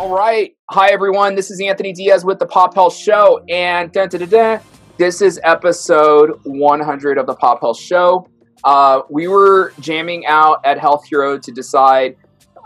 All right. Hi, everyone. This is Anthony Diaz with the Pop Health Show. And dun, dun, dun, this is episode 100 of the Pop Health Show. Uh, we were jamming out at Health Hero to decide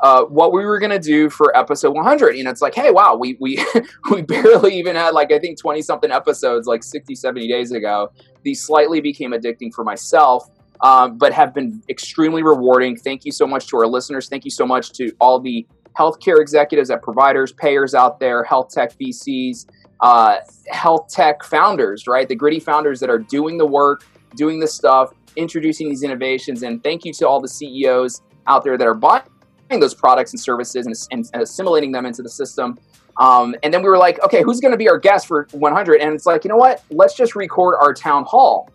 uh, what we were going to do for episode 100. And it's like, hey, wow, we, we, we barely even had like, I think 20 something episodes like 60, 70 days ago. These slightly became addicting for myself. Um, but have been extremely rewarding. Thank you so much to our listeners. Thank you so much to all the healthcare executives at providers, payers out there, health tech VCs, uh, health tech founders, right? The gritty founders that are doing the work, doing the stuff, introducing these innovations. And thank you to all the CEOs out there that are buying those products and services and, and assimilating them into the system. Um, and then we were like, okay, who's going to be our guest for 100? And it's like, you know what? Let's just record our town hall.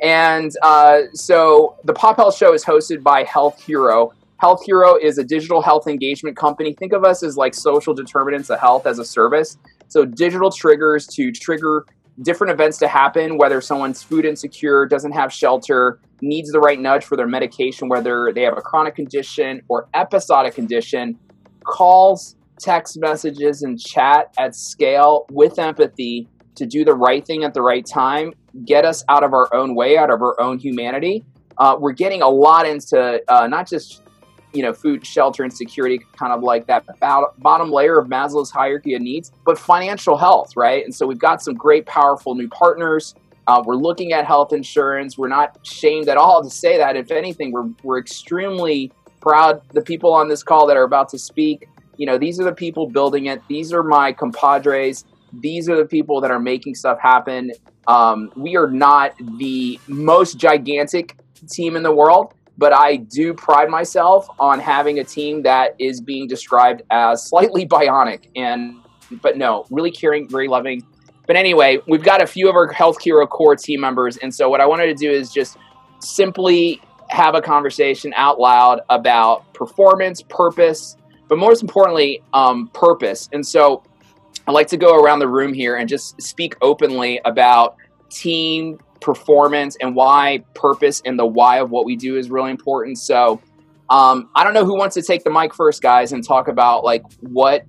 And uh, so the Pop Health Show is hosted by Health Hero. Health Hero is a digital health engagement company. Think of us as like social determinants of health as a service. So digital triggers to trigger different events to happen, whether someone's food insecure, doesn't have shelter, needs the right nudge for their medication, whether they have a chronic condition or episodic condition, calls, text messages, and chat at scale with empathy to do the right thing at the right time, get us out of our own way, out of our own humanity. Uh, we're getting a lot into uh, not just you know food, shelter, and security, kind of like that bottom layer of Maslow's hierarchy of needs, but financial health, right? And so we've got some great, powerful new partners. Uh, we're looking at health insurance. We're not shamed at all to say that. If anything, we're we're extremely proud. The people on this call that are about to speak, you know, these are the people building it. These are my compadres these are the people that are making stuff happen. Um, we are not the most gigantic team in the world, but I do pride myself on having a team that is being described as slightly bionic. And but no, really caring, very loving. But anyway, we've got a few of our Health Hero core team members, and so what I wanted to do is just simply have a conversation out loud about performance, purpose, but most importantly, um, purpose. And so I like to go around the room here and just speak openly about team performance and why purpose and the why of what we do is really important. So, um, I don't know who wants to take the mic first, guys, and talk about like what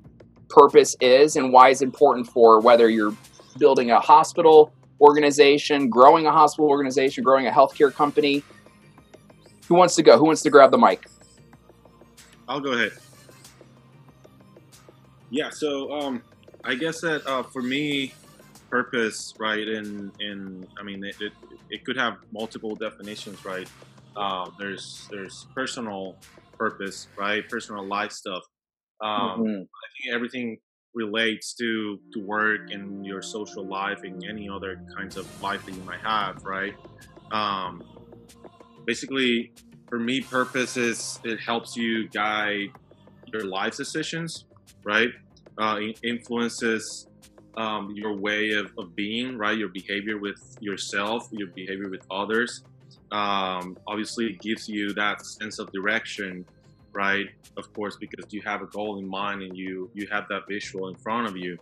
purpose is and why it's important for whether you're building a hospital organization, growing a hospital organization, growing a healthcare company. Who wants to go? Who wants to grab the mic? I'll go ahead. Yeah, so um, I guess that uh, for me, purpose, right? In in I mean, it, it, it could have multiple definitions, right? Uh, there's there's personal purpose, right? Personal life stuff. Um, mm-hmm. I think everything relates to to work and your social life and any other kinds of life that you might have, right? Um, basically, for me, purpose is it helps you guide your life decisions, right? uh, influences um, your way of, of, being, right? Your behavior with yourself, your behavior with others. Um, obviously, it gives you that sense of direction, right? Of course, because you have a goal in mind and you you have that visual in front of you.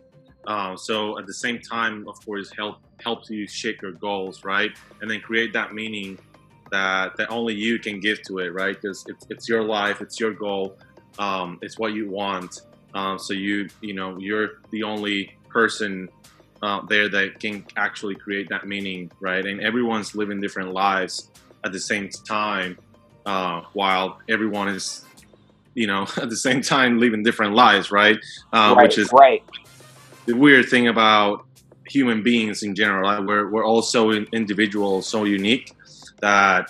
Um, so at the same time, of course, help helps you shape your goals, right? And then create that meaning that that only you can give to it, right? Because it's, it's your life, it's your goal, um, it's what you want, um, so you you know you're the only person uh, there that can actually create that meaning, right? And everyone's living different lives at the same time, uh, while everyone is, you know, at the same time living different lives, right? Uh, right which is right. The weird thing about human beings in general, right? we're we're all so individual, so unique that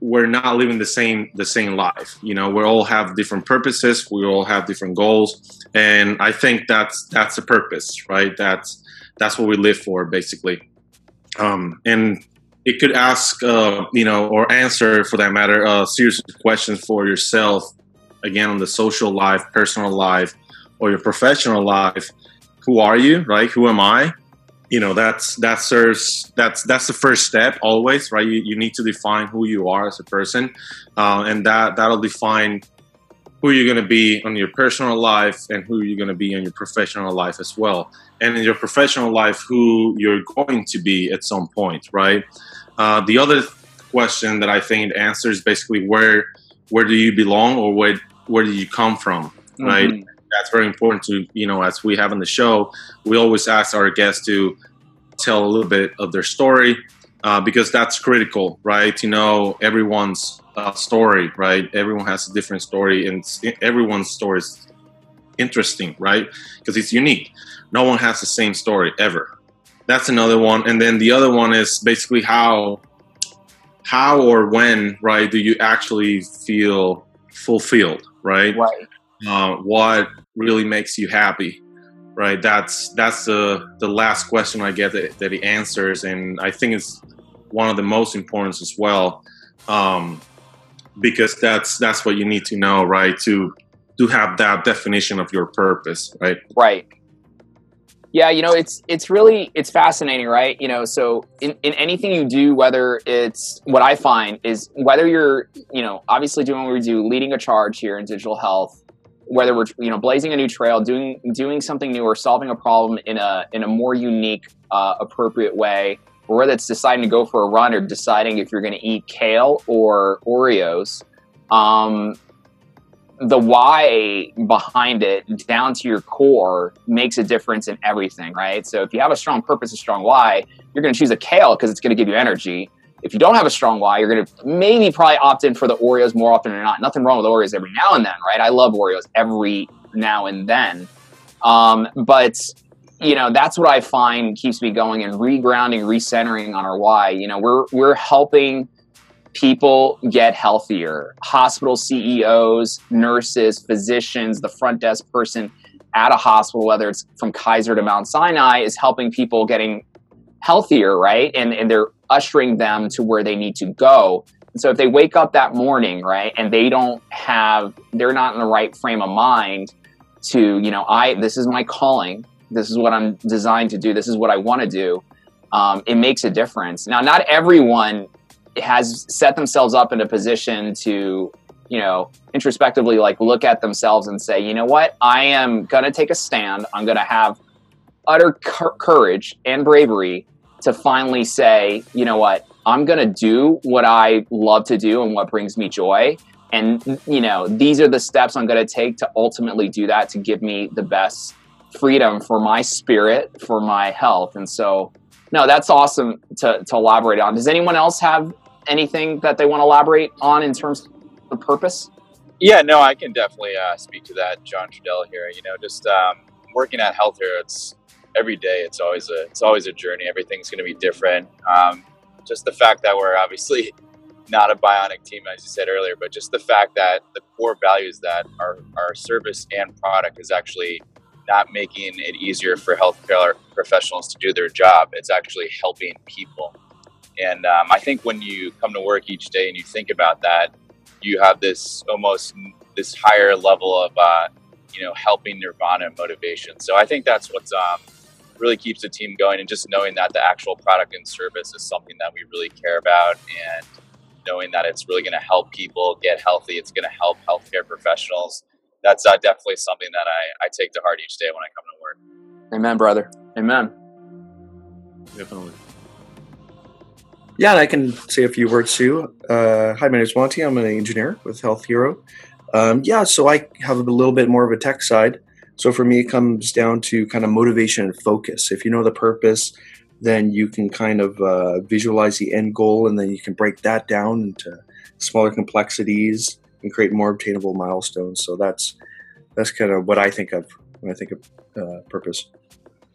we're not living the same the same life you know we all have different purposes we all have different goals and i think that's that's the purpose right? That's that's what we live for basically. Um, and it could ask uh, you know or answer for that matter a uh, series of questions for yourself again on the social life personal life or your professional life. Who are you right? Who am i you know that's that serves that's that's the first step always right? You, you need to define who you are as a person uh, and that that'll define who you're going to be on your personal life and who you're going to be in your professional life as well. And in your professional life who you're going to be at some point right? Uh, the other question that i think answers basically where where do you belong or where where do you come from right? Mm-hmm. That's very important to you know as we have on the show we always ask our guests to tell a little bit of their story uh, because that's critical right? You know everyone's uh, story right? Everyone has a different story and everyone's story is interesting right? Because it's unique. No one has the same story ever. That's another one and then the other one is basically how how or when right do you actually feel fulfilled right? Right uh, what really makes you happy right? That's that's the the last question i get that, that he answers and i think it's one of the most important as well um, because that's that's what you need to know right? To to have that definition of your purpose right? Right. Yeah you know it's it's really it's fascinating right? You know so in, in anything you do whether it's what i find is whether you're you know obviously doing what we do leading a charge here in digital health whether we're you know blazing a new trail, doing doing something new, or solving a problem in a in a more unique, uh, appropriate way, or whether it's deciding to go for a run or deciding if you're going to eat kale or Oreos, um, the why behind it, down to your core, makes a difference in everything, right? So if you have a strong purpose, a strong why, you're going to choose a kale because it's going to give you energy. If you don't have a strong why, you're going to maybe probably opt in for the Oreos more often than not. Nothing wrong with Oreos every now and then, right? I love Oreos every now and then. Um, but you know that's what I find keeps me going and regrounding, recentering on our why. You know, we're we're helping people get healthier. Hospital CEOs, nurses, physicians, the front desk person at a hospital, whether it's from Kaiser to Mount Sinai, is helping people getting healthier, right? And and they're ushering them to where they need to go. So if they wake up that morning, right, and they don't have, they're not in the right frame of mind to, you know, I, this is my calling. This is what I'm designed to do. This is what I want to do. Um, it makes a difference. Now, not everyone has set themselves up in a position to, you know, introspectively like look at themselves and say, you know what, I am going to take a stand. I'm going to have utter courage and bravery to finally say, you know what, I'm going to do what I love to do and what brings me joy. And, you know, these are the steps I'm going to take to ultimately do that to give me the best freedom for my spirit, for my health. And so, no, that's awesome to, to elaborate on. Does anyone else have anything that they want to elaborate on in terms of purpose? Yeah, no, I can definitely uh, speak to that, John Trudell here. You know, just um, working at Health Hero, it's every day it's always a it's always a journey. Everything's going to be different. Um, just the fact that we're obviously not a bionic team, as you said earlier, but just the fact that the core values that our, our service and product is actually not making it easier for healthcare professionals to do their job. It's actually helping people. And um, I think when you come to work each day and you think about that, you have this almost this higher level of uh, you know helping nirvana and motivation. So I think that's what's um, really keeps the team going and just knowing that the actual product and service is something that we really care about and knowing that it's really going to help people get healthy it's going to help healthcare professionals that's uh, definitely something that I, I take to heart each day when i come to work. Amen brother. Amen. Definitely. Yeah and i can say a few words too. Uh, hi my name is monty. I'm an engineer with health hero. Um, yeah so i have a little bit more of a tech side so for me, it comes down to kind of motivation and focus. If you know the purpose, then you can kind of uh, visualize the end goal, and then you can break that down into smaller complexities and create more obtainable milestones. So that's that's kind of what I think of when I think of uh, purpose.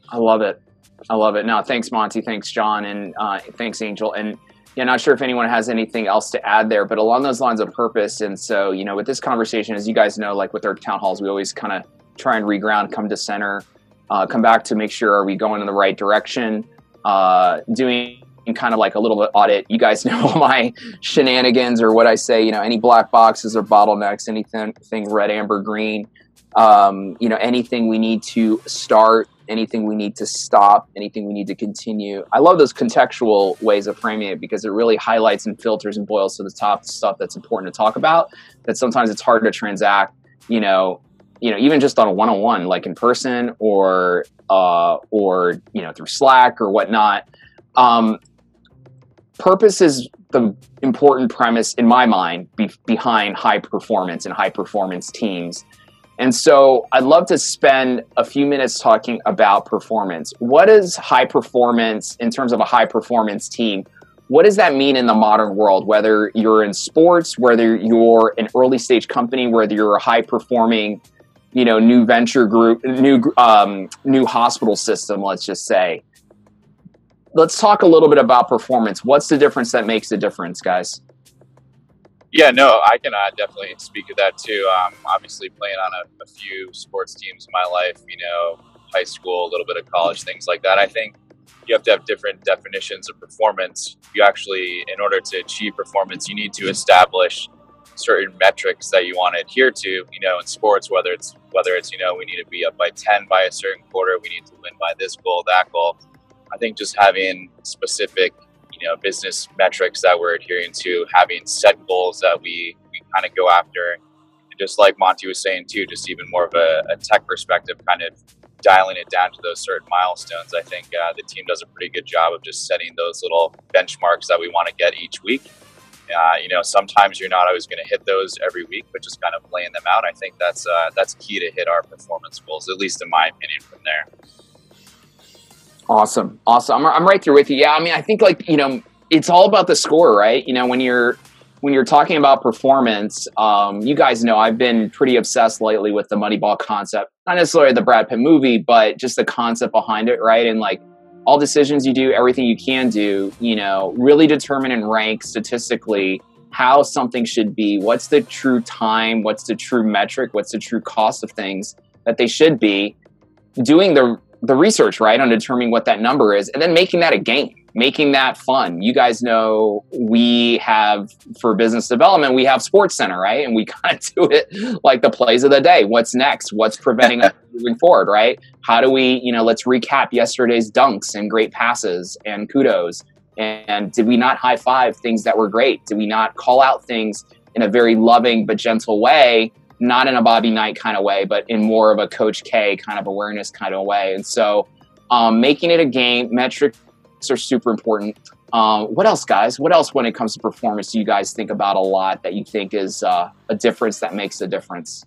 I love it. I love it. No, thanks, Monty. Thanks, John, and uh, thanks, Angel. And yeah, not sure if anyone has anything else to add there, but along those lines of purpose. And so, you know, with this conversation, as you guys know, like with our town halls, we always kind of try and reground, come to center, uh, come back to make sure are we going in the right direction, uh, doing kind of like a little bit audit. You guys know my shenanigans or what I say. You know, any black boxes or bottlenecks, anything, thing red, amber, green. Um, you know, anything we need to start, anything we need to stop, anything we need to continue. I love those contextual ways of framing it because it really highlights and filters and boils to the top stuff that's important to talk about. That sometimes it's hard to transact. You know, you know, even just on a one-on-one, like in person or uh, or you know through Slack or whatnot. Um, purpose is the important premise in my mind be- behind high performance and high performance teams. And so I'd love to spend a few minutes talking about performance. What is high performance in terms of a high performance team? What does that mean in the modern world? Whether you're in sports, whether you're an early stage company, whether you're a high performing, you know, new venture group, new um, new hospital system, let's just say. Let's talk a little bit about performance. What's the difference that makes a difference, guys? Yeah, no, I can uh, definitely speak to that too. Um, obviously, playing on a, a, few sports teams in my life, you know, high school, a little bit of college, things like that. I think you have to have different definitions of performance. You actually, in order to achieve performance, you need to establish certain metrics that you want to adhere to. You know, in sports, whether it's whether it's you know we need to be up by ten by a certain quarter, we need to win by this goal, that goal. I think just having specific you know business metrics that we're adhering to, having set goals that we we kind of go after, and just like Monty was saying too, just even more of a, a tech perspective, kind of dialing it down to those certain milestones. I think uh, the team does a pretty good job of just setting those little benchmarks that we want to get each week. Uh, you know, sometimes you're not always going to hit those every week, but just kind of playing them out. I think that's uh, that's key to hit our performance goals, at least in my opinion. From there. Awesome. Awesome. I'm, I'm right there with you. Yeah. I mean, I think like, you know, it's all about the score, right? You know, when you're, when you're talking about performance, um, you guys know I've been pretty obsessed lately with the Moneyball concept. Not necessarily the Brad Pitt movie, but just the concept behind it, right? And like all decisions you do, everything you can do, you know, really determine and rank statistically how something should be. What's the true time? What's the true metric? What's the true cost of things that they should be? Doing the the research, right, on determining what that number is, and then making that a game, making that fun. You guys know we have for business development, we have Sports Center, right, and we kind of do it like the plays of the day. What's next? What's preventing us from moving forward, right? How do we, you know, let's recap yesterday's dunks and great passes and kudos. And did we not high five things that were great? Did we not call out things in a very loving but gentle way not in a Bobby Knight kind of way, but in more of a Coach K kind of awareness kind of way. And so, um, making it a game, metrics are super important. Um, what else, guys? What else, when it comes to performance, do you guys think about a lot that you think is uh, a difference that makes a difference?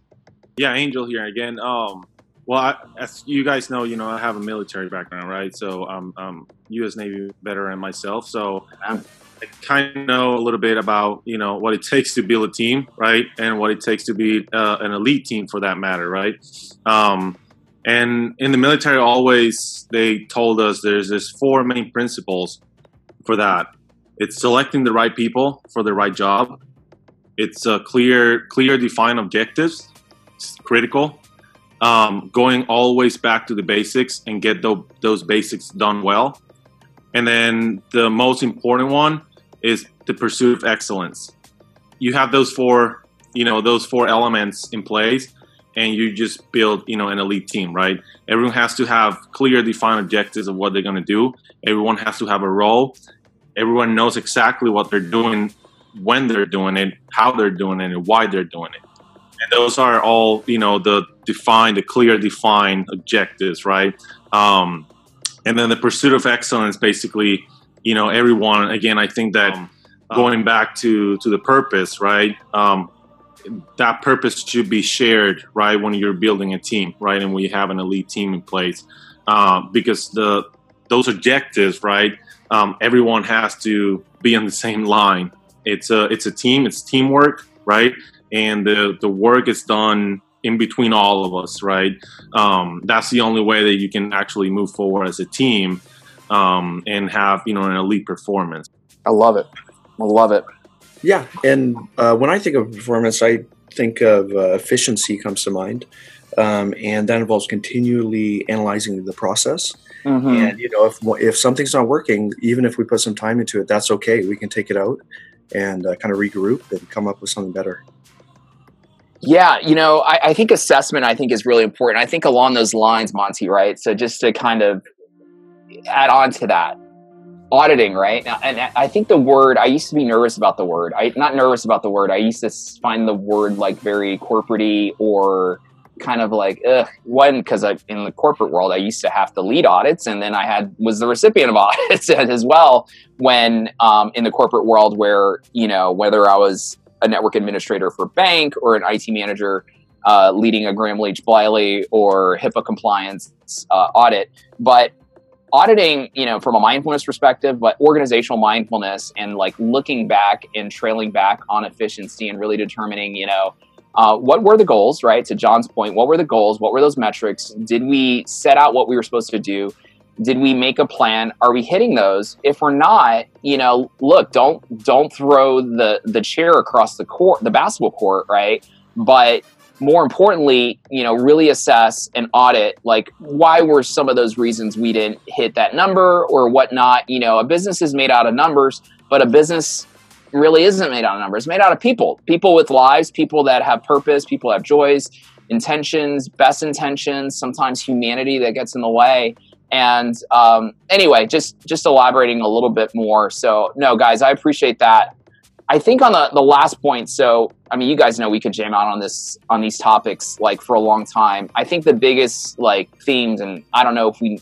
Yeah, Angel here again. Um, well, I, as you guys know, you know I have a military background, right? So I'm, I'm U.S. Navy veteran myself. So I kind of know a little bit about you know what it takes to build a team, right, and what it takes to be uh, an elite team for that matter, right. Um, and in the military, always they told us there's there's four main principles for that. It's selecting the right people for the right job. It's a clear, clear, defined objectives. It's critical. Um, going always back to the basics and get the, those basics done well. And then the most important one is the pursuit of excellence. You have those four, you know, those four elements in place and you just build, you know, an elite team, right? Everyone has to have clear defined objectives of what they're going to do. Everyone has to have a role. Everyone knows exactly what they're doing, when they're doing it, how they're doing it, and why they're doing it. And those are all, you know, the defined, the clear defined objectives, right? Um, and then the pursuit of excellence basically you know everyone again i think that um, going back to to the purpose right um, that purpose should be shared right when you're building a team right and we have an elite team in place uh, because the those objectives right um, everyone has to be on the same line it's a it's a team it's teamwork right and the the work is done in between all of us, right? Um, that's the only way that you can actually move forward as a team um, and have you know an elite performance. I love it. I love it. Yeah, and uh, when I think of performance, I think of uh, efficiency comes to mind, um, and that involves continually analyzing the process. Mm-hmm. And you know, if if something's not working, even if we put some time into it, that's okay. We can take it out and uh, kind of regroup and come up with something better. Yeah, you know, I, I, think assessment I think is really important. I think along those lines, Monty, right? So just to kind of add on to that, auditing, right? And I think the word I used to be nervous about the word. I not nervous about the word. I used to find the word like very corporatey or kind of like ugh. One because in the corporate world I used to have to lead audits, and then I had was the recipient of audits as well. When um, in the corporate world, where you know whether I was a network administrator for bank or an IT manager uh, leading a Gramm Leach Bliley or HIPAA compliance uh, audit. But auditing, you know, from a mindfulness perspective, but organizational mindfulness and like looking back and trailing back on efficiency and really determining, you know, uh, what were the goals, right? To John's point, what were the goals? What were those metrics? Did we set out what we were supposed to do? Did we make a plan? Are we hitting those? If we're not, you know, look, don't don't throw the the chair across the court, the basketball court, right? But more importantly, you know, really assess and audit like why were some of those reasons we didn't hit that number or whatnot. You know, a business is made out of numbers, but a business really isn't made out of numbers. It's made out of people, people with lives, people that have purpose, people have joys, intentions, best intentions, sometimes humanity that gets in the way. And um, anyway, just just elaborating a little bit more. So no, guys, I appreciate that. I think on the, the last point, so I mean, you guys know we could jam out on this on these topics like for a long time. I think the biggest like themes, and I don't know if we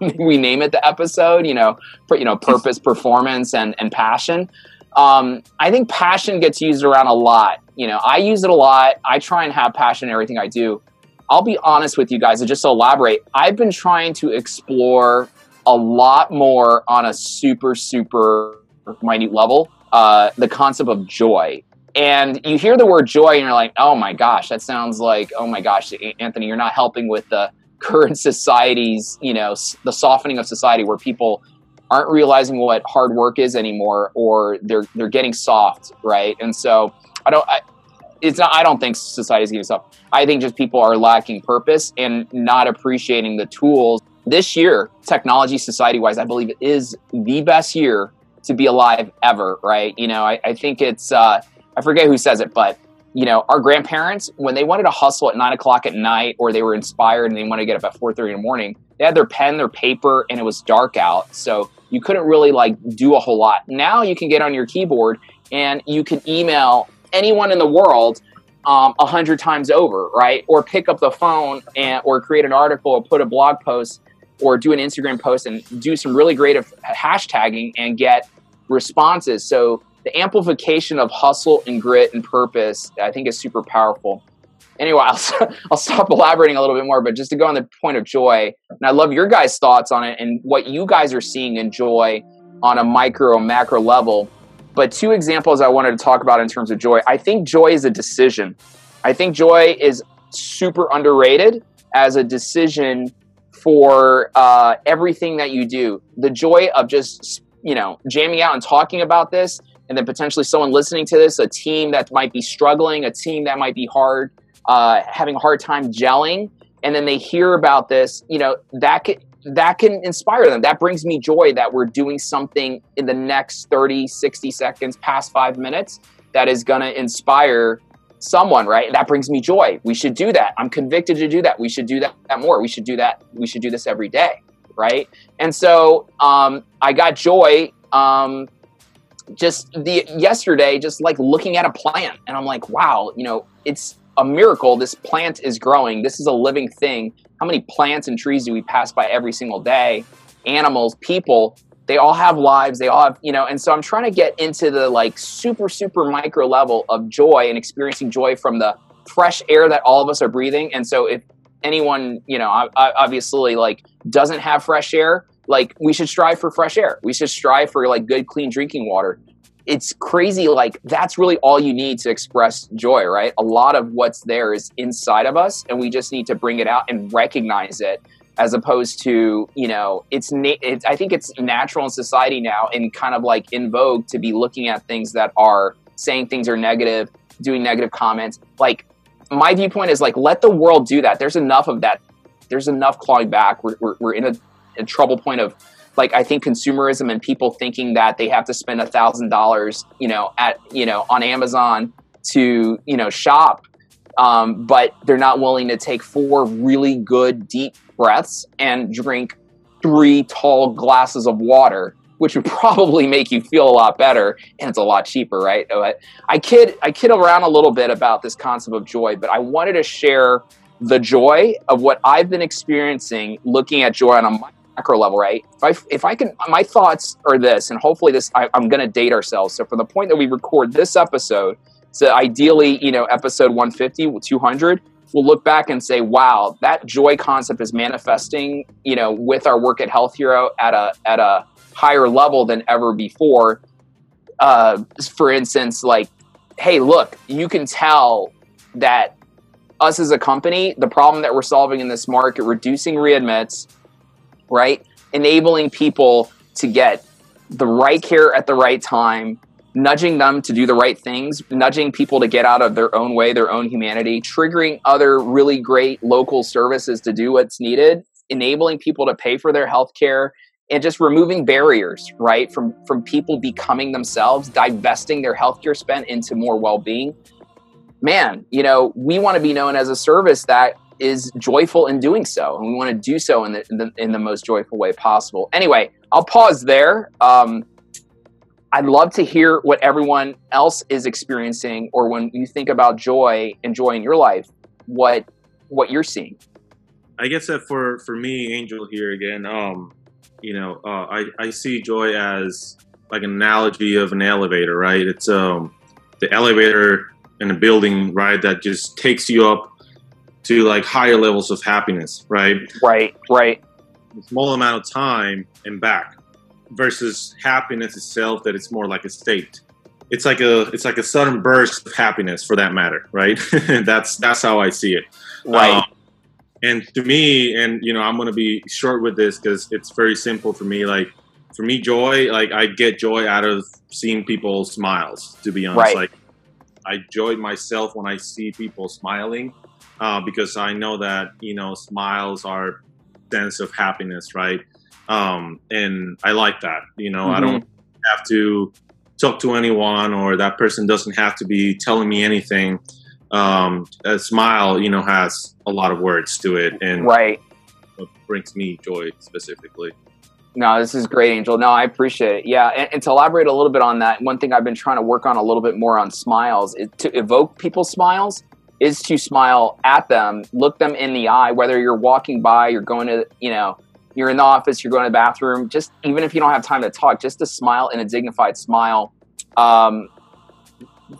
we name it the episode, you know, for, you know, purpose, performance, and and passion. Um, I think passion gets used around a lot. You know, I use it a lot. I try and have passion in everything I do. I'll be honest with you guys, and just to elaborate, I've been trying to explore a lot more on a super super minute level uh, the concept of joy. And you hear the word joy and you're like, oh my gosh, that sounds like, oh my gosh, Anthony, you're not helping with the current society's, you know, the softening of society where people aren't realizing what hard work is anymore or they're they're getting soft, right? And so I don't I, it's not I don't think society's getting soft. I think just people are lacking purpose and not appreciating the tools. This year, technology society wise, I believe is the best year to be alive ever, right? You know, I, I think it's, uh, I forget who says it, but, you know, our grandparents, when they wanted to hustle at nine o'clock at night or they were inspired and they wanted to get up at 4.30 in the morning, they had their pen, their paper, and it was dark out. So you couldn't really like do a whole lot. Now you can get on your keyboard and you can email anyone in the world um, a um, hundred times over, right? Or pick up the phone and or create an article or put a blog post or do an Instagram post and do some really great hashtagging and get responses. So the amplification of hustle and grit and purpose, I think, is super powerful. Anyway, I'll, I'll stop elaborating a little bit more, but just to go on the point of joy, and I love your guys' thoughts on it and what you guys are seeing in joy on a micro and macro level. But two examples I wanted to talk about in terms of joy. I think joy is a decision. I think joy is super underrated as a decision for uh, everything that you do. The joy of just you know, jamming out and talking about this, and then potentially someone listening to this, a team that might be struggling, a team that might be hard, uh, having a hard time gelling, and then they hear about this, you know, that can, that can inspire them. That brings me joy that we're doing something in the next 30, 60 seconds, past five minutes, that is going to inspire someone, right? That brings me joy. We should do that. I'm convicted to do that. We should do that more. We should do that. We should do this every day right? And so um, I got joy um, just the yesterday, just like looking at a plant, and I'm like, wow, you know, it's a miracle. This plant is growing. This is a living thing. How many plants and trees do we pass by every single day? Animals, people, they all have lives. They all have, you know, and so I'm trying to get into the like super, super micro level of joy and experiencing joy from the fresh air that all of us are breathing. And so if anyone, you know, obviously like doesn't have fresh air, like we should strive for fresh air. We should strive for like good, clean drinking water. It's crazy. Like that's really all you need to express joy, right? A lot of what's there is inside of us, and we just need to bring it out and recognize it, as opposed to you know, it's, na- it's I think it's natural in society now, and kind of like in vogue to be looking at things that are saying things are negative, doing negative comments. Like my viewpoint is like let the world do that. There's enough of that. There's enough clawing back. We're, we're, we're in a, a trouble point of like I think consumerism and people thinking that they have to spend a thousand dollars, you know, at you know on Amazon to you know shop, um, but they're not willing to take four really good deep breaths and drink three tall glasses of water which would probably make you feel a lot better and it's a lot cheaper right? I kid i kid around a little bit about this concept of joy but i wanted to share the joy of what i've been experiencing looking at joy on a macro level right? If i if i can my thoughts are this and hopefully this I, i'm going to date ourselves. So from the point that we record this episode So ideally, you know, episode 150, 200, we'll look back and say, wow, that joy concept is manifesting, you know, with our work at Health Hero at a at a higher level than ever before. Uh, for instance, like, hey, look, you can tell that us as a company, the problem that we're solving in this market, reducing readmits, right, enabling people to get the right care at the right time, nudging them to do the right things, nudging people to get out of their own way, their own humanity, triggering other really great local services to do what's needed, enabling people to pay for their health care and just removing barriers, right? From from people becoming themselves, divesting their healthcare spend into more well-being. Man, you know, we want to be known as a service that is joyful in doing so, and we want to do so in the, in the, in the most joyful way possible. Anyway, I'll pause there. Um, I'd love to hear what everyone else is experiencing, or when you think about joy and joy in your life, what what you're seeing. I guess that for for me, Angel here again. Um, you know, uh, I I see joy as like an analogy of an elevator, right? It's um the elevator in a building, right, that just takes you up to like higher levels of happiness, right? Right, right. A small amount of time and back versus happiness itself that it's more like a state it's like a it's like a sudden burst of happiness for that matter right that's that's how i see it right um, and to me and you know i'm going to be short with this because it's very simple for me like for me joy like i get joy out of seeing people smiles to be honest right. like i joy myself when i see people smiling uh, because i know that you know smiles are sense of happiness right um, and I like that. You know, mm-hmm. I don't have to talk to anyone, or that person doesn't have to be telling me anything. Um, a smile, you know, has a lot of words to it, and right, brings me joy specifically. No, this is great, Angel. No, I appreciate it. Yeah, and, and, to elaborate a little bit on that, one thing I've been trying to work on a little bit more on smiles is to evoke people's smiles is to smile at them, look them in the eye, whether you're walking by, you're going to, you know, you're in the office, you're going to the bathroom, just even if you don't have time to talk, just a smile and a dignified smile. Um,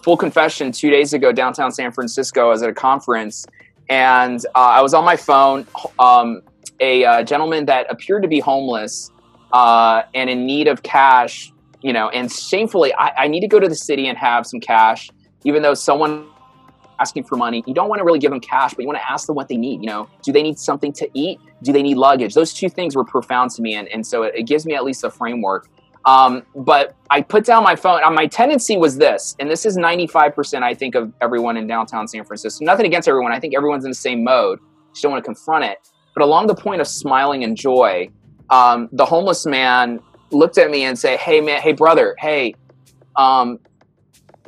full confession, two days ago, downtown San Francisco, I was at a conference and uh, I was on my phone. Um, a uh, gentleman that appeared to be homeless uh, and in need of cash, you know, and shamefully, I, I need to go to the city and have some cash, even though someone asking for money. You don't want to really give them cash, but you want to ask them what they need. You know, do they need something to eat? Do they need luggage? Those two things were profound to me, and, and so it, it gives me at least a framework. Um, but I put down my phone. Uh, my tendency was this, and this is 95%, I think, of everyone in downtown San Francisco. Nothing against everyone. I think everyone's in the same mode. Just don't want to confront it. But along the point of smiling and joy, um, the homeless man looked at me and said, "Hey, man, hey, brother, hey, um,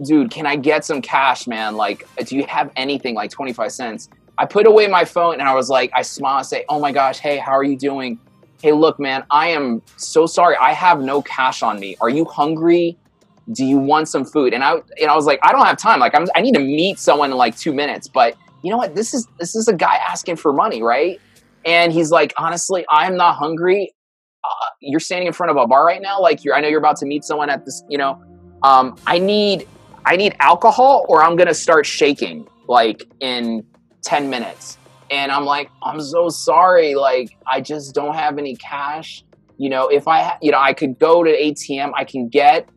dude, can I get some cash, man? Like, do you have anything like 25 cents? I put away my phone and I was like, I smile and say, oh my gosh, hey, how are you doing? Hey, look, man, I am so sorry. I have no cash on me. Are you hungry? Do you want some food? And I, and I was like, I don't have time. Like, I'm, I need to meet someone in like two minutes. But you know what? This is this is a guy asking for money, right? And he's like, honestly, I'm not hungry. Uh, you're standing in front of a bar right now. Like, you're, I know you're about to meet someone at this. You know, um, I need I need alcohol or I'm to start shaking like in 10 minutes. And I'm like, I'm so sorry. Like, I just don't have any cash. You know, if I, you know, I could go to ATM, I can get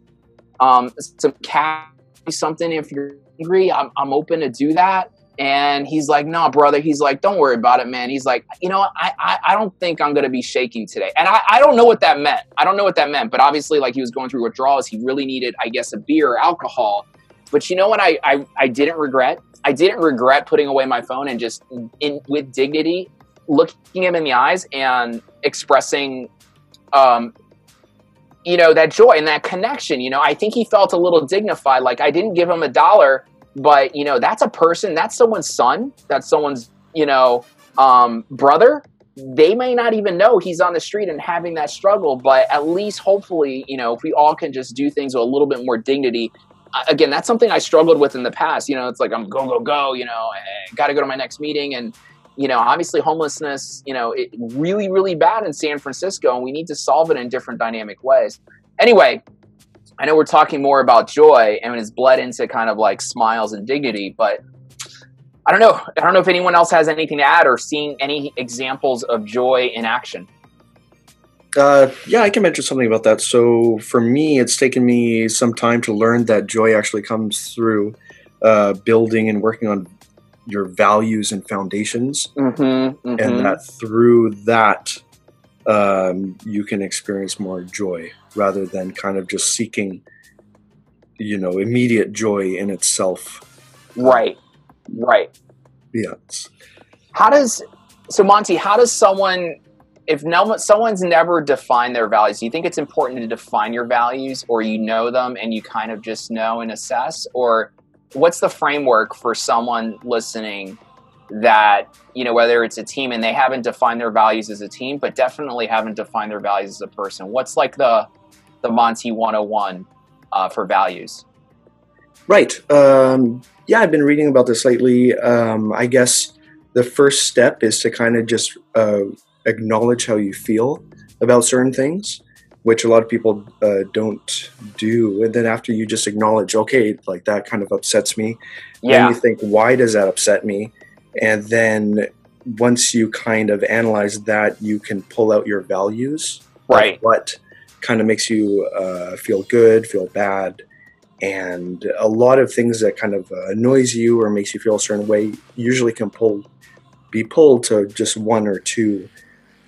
um, some cash, something if you're hungry. I'm, I'm open to do that. And he's like, no, brother. He's like, don't worry about it, man. He's like, you know, I, I, I don't think I'm going to be shaking today. And I, I don't know what that meant. I don't know what that meant. But obviously, like, he was going through withdrawals. He really needed, I guess, a beer or alcohol. But you know what? I, I, I didn't regret. I didn't regret putting away my phone and just in with dignity, looking him in the eyes and expressing, um, you know, that joy and that connection. You know, I think he felt a little dignified. Like I didn't give him a dollar, but you know, that's a person. That's someone's son. That's someone's you know um, brother. They may not even know he's on the street and having that struggle, but at least hopefully, you know, if we all can just do things with a little bit more dignity, again, that's something I struggled with in the past. You know, it's like I'm go go go. You know, got to go to my next meeting, and you know, obviously homelessness, you know, it really really bad in San Francisco, and we need to solve it in different dynamic ways. Anyway, I know we're talking more about joy and it's bled into kind of like smiles and dignity, but I don't know. I don't know if anyone else has anything to add or seeing any examples of joy in action. Uh, yeah, I can mention something about that. So for me, it's taken me some time to learn that joy actually comes through uh, building and working on your values and foundations, Mm-hmm, mm-hmm. and that through that um, you can experience more joy rather than kind of just seeking, you know, immediate joy in itself. right, right. Yeah, How does so Monty? How does someone, if no someone's never defined their values, do you think it's important to define your values, or you know them and you kind of just know and assess, or what's the framework for someone listening that you know whether it's a team and they haven't defined their values as a team, but definitely haven't defined their values as a person? What's like the the Monty 101 uh, for values? Right. Um, yeah, I've been reading about this lately. Um, I guess the first step is to kind of just uh, acknowledge how you feel about certain things, which a lot of people uh, don't do. And then after you just acknowledge, okay, like that kind of upsets me, then Yeah, you think, why does that upset me? And then once you kind of analyze that, you can pull out your values. right. What kind of makes you uh, feel good, feel bad, and a lot of things that kind of uh, annoys you or makes you feel a certain way usually can pull be pulled to just one or two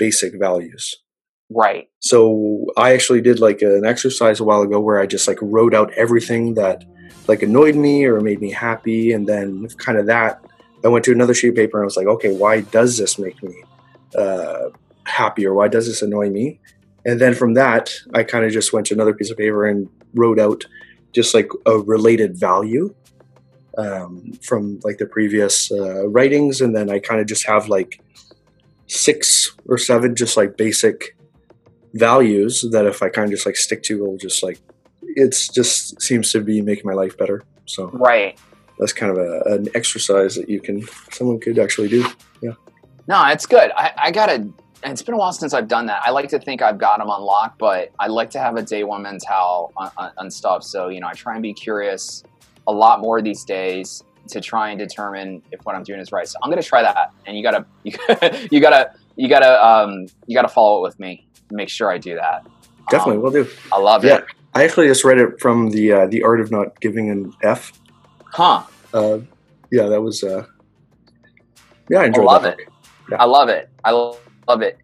basic values. Right. So I actually did like an exercise a while ago where I just like wrote out everything that like annoyed me or made me happy, and then kind of that I went to another sheet of paper and I was like, okay, why does this make me uh, happy or why does this annoy me? And then from that, I kind of just went to another piece of paper and wrote out just like a related value um, from like the previous uh, writings, and then I kind of just have like six or seven just like basic values that if I kind of just like stick to, will just like it's just seems to be making my life better. So Right. that's kind of a, an exercise that you can someone could actually do. Yeah. No, it's good. I, I gotta. It's been a while since I've done that. I like to think I've got them unlocked, but I like to have a day one mental on, on, on stuff. So you know, I try and be curious a lot more these days to try and determine if what I'm doing is right. So I'm gonna try that, and you gotta you, you gotta you gotta um you gotta follow it with me. Make sure I do that. Definitely, Um, will do. I love it. Yeah. it. I actually just read it from the uh, the art of not giving an F. Huh. Uh, yeah, that was. Uh, yeah, I I love that. it. I love it. I love it.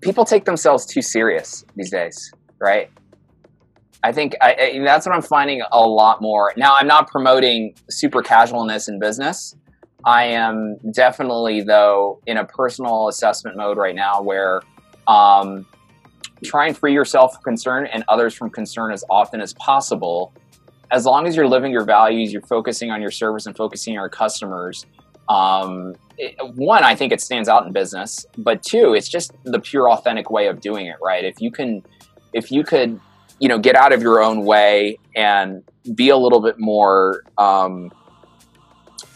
People take themselves too serious these days, right? I think I, I, that's what I'm finding a lot more. Now, I'm not promoting super casualness in business. I am definitely, though, in a personal assessment mode right now where um, try and free yourself from concern and others from concern as often as possible. As long as you're living your values, you're focusing on your service and focusing on your customers. Um, it, one, I think it stands out in business, but two, it's just the pure authentic way of doing it, right? If you can, if you could, you know, get out of your own way and be a little bit more um,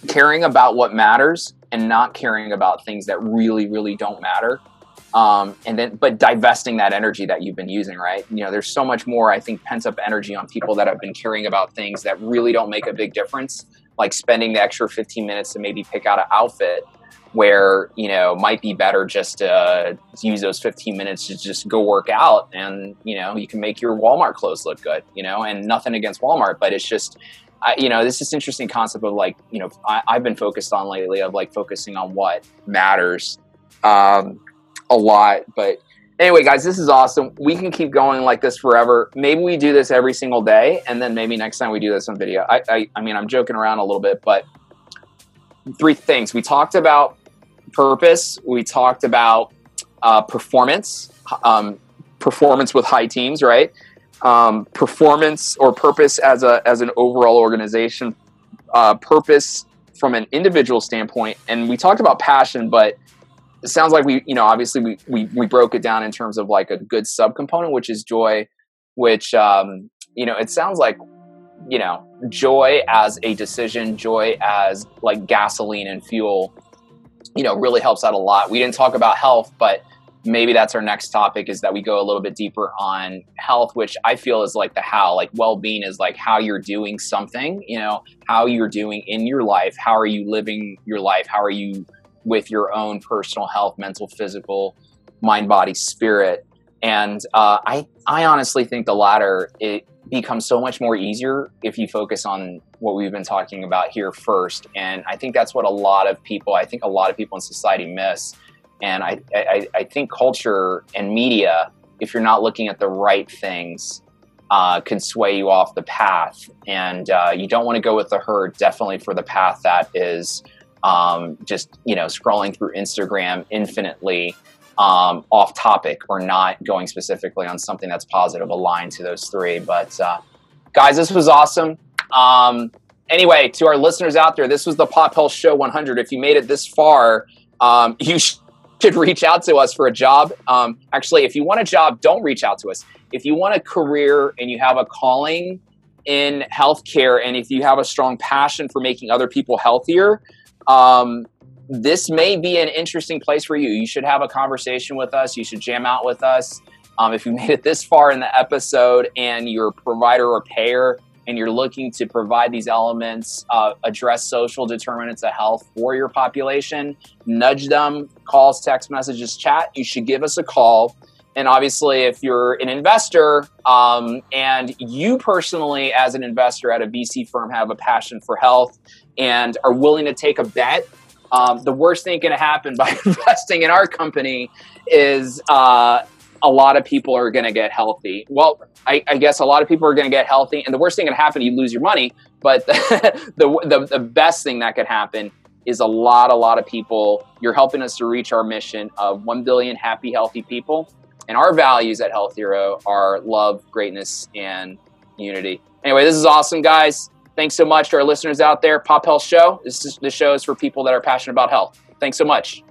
caring about what matters and not caring about things that really, really don't matter. Um, and then, but divesting that energy that you've been using, right? You know, there's so much more, I think, pent up energy on people that have been caring about things that really don't make a big difference, like spending the extra 15 minutes to maybe pick out an outfit where, you know, might be better just to use those 15 minutes to just go work out and, you know, you can make your Walmart clothes look good, you know, and nothing against Walmart, but it's just, I, you know, this is interesting concept of like, you know, I, I've been focused on lately of like focusing on what matters um, a lot. But anyway, guys, this is awesome. We can keep going like this forever. Maybe we do this every single day, and then maybe next time we do this on video. I, I, I mean, I'm joking around a little bit, but three things we talked about: purpose. We talked about uh, performance, um, performance with high teams, right? Um, performance or purpose as a as an overall organization, uh, purpose from an individual standpoint, and we talked about passion, but it sounds like we, you know, obviously we, we, we broke it down in terms of like a good subcomponent, which is joy, which, um, you know, it sounds like, you know, joy as a decision, joy as like gasoline and fuel, you know, really helps out a lot. We didn't talk about health, but maybe that's our next topic is that we go a little bit deeper on health which i feel is like the how like well-being is like how you're doing something you know how you're doing in your life how are you living your life how are you with your own personal health mental physical mind body spirit and uh, i i honestly think the latter it becomes so much more easier if you focus on what we've been talking about here first. And i think that's what a lot of people i think a lot of people in society miss. And I, I, I think culture and media, if you're not looking at the right things, uh, can sway you off the path. And uh, you don't want to go with the herd, definitely for the path that is um, just, you know, scrolling through Instagram infinitely um, off topic or not going specifically on something that's positive aligned to those three. But uh, guys, this was awesome. Um, anyway, to our listeners out there, this was the Pop Health Show 100. If you made it this far, um, you should reach out to us for a job. Um, actually, if you want a job, don't reach out to us. If you want a career and you have a calling in healthcare, and if you have a strong passion for making other people healthier, um, this may be an interesting place for you. You should have a conversation with us. You should jam out with us. Um, if you made it this far in the episode and you're a provider or payer and you're looking to provide these elements, uh, address social determinants of health for your population, nudge them, calls, text messages, chat, you should give us a call. And obviously, if you're an investor um, and you personally, as an investor at a VC firm, have a passion for health and are willing to take a bet, um, the worst thing can happen by investing in our company is uh, a lot of people are going to get healthy. Well, I, I, guess a lot of people are going to get healthy, and the worst thing can happen, you lose your money. But the, the, the best thing that could happen is a lot, a lot of people. You're helping us to reach our mission of 1 billion happy, healthy people. And our values at Health Hero are love, greatness, and unity. Anyway, this is awesome, guys. Thanks so much to our listeners out there. Pop Health Show. This, is, this show is for people that are passionate about health. Thanks so much.